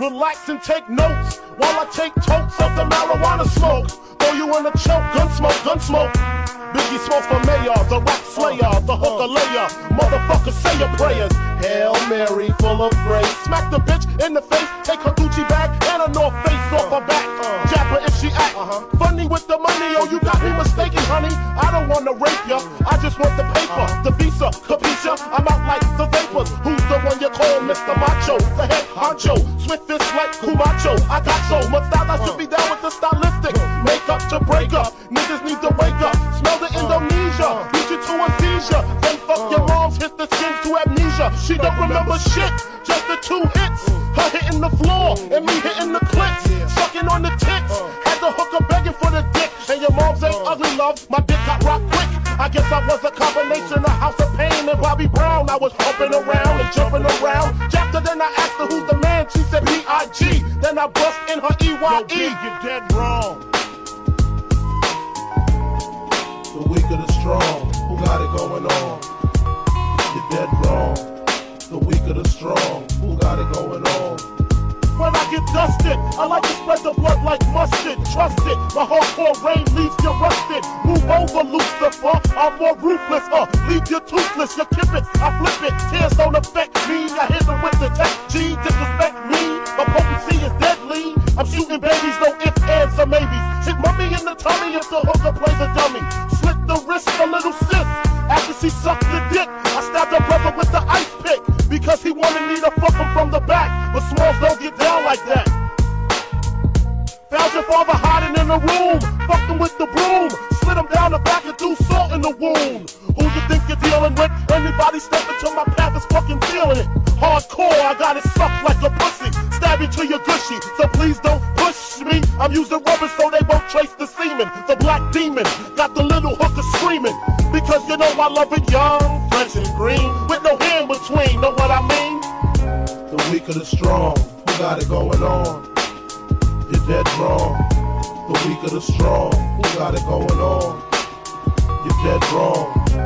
Relax and take notes while I take totes of the marijuana smoke. Throw you in a choke, gun smoke, gun smoke. Biggie smoke for mayor, the rap slayer, the hooker layer. Motherfucker, say your prayers. Hail Mary, full of grace. Smack the bitch in the face, take her Gucci bag and a North Face off her back. Jab her if she act uh-huh. funny with the money. Oh, you got me mistaken, honey. I don't wanna rape ya, I just want the the Mr. Macho? The head honcho, swift fist like Camacho. I got so much style, I should be down with the Stylistics. Make up to break up, niggas need to wake up. Smell the Indonesia, beat you to a seizure. Then fuck your moms, hit the skins to amnesia. She don't remember shit, just the two hits. Her hitting the floor and me hitting the clips. Sucking on the tits, had the hooker begging for the dick. And your mom's ain't ugly, love. My dick got rock quick. I guess I was a combination of House of Pain and Bobby Brown. I was humping around and jumping around. After then I asked her who's the man. She said B.I.G. Then I bust in her E-Y-E. you're dead wrong. The weak of the strong, who got it going on? You're dead wrong. The weak of the strong, who got it going on? When I get dusted, I like to spread the blood like mustard. Trust it, my hardcore rain leaves you rusted. Move over, Lucifer. I'm more ruthless, uh. Leave you toothless, you kip it, I flip it. Tears don't affect me. I hit them with the tech G, disrespect me. My potency is deadly. I'm shooting babies, no ifs, ands, or maybes. Hit mummy in the tummy if the hooker plays a dummy. Slit the wrist, a little sis. After she sucked the dick, don't get down like that. Found your father hiding in the room. Fucked him with the broom. Slid him down the back and threw salt in the wound. Who you think you're dealing with? Anybody step into my path is fucking feeling it. Hardcore, I got it sucked like a pussy. Stab you to your gushy. So please don't push me. I'm using rubber so they won't trace the semen. The black demon got the little hooker screaming. Because you know I love it young, fresh and green. With no in between, know what I mean? The weak of the strong, got it going on? You're dead wrong. The weak of the strong, who got it going on? You're dead wrong.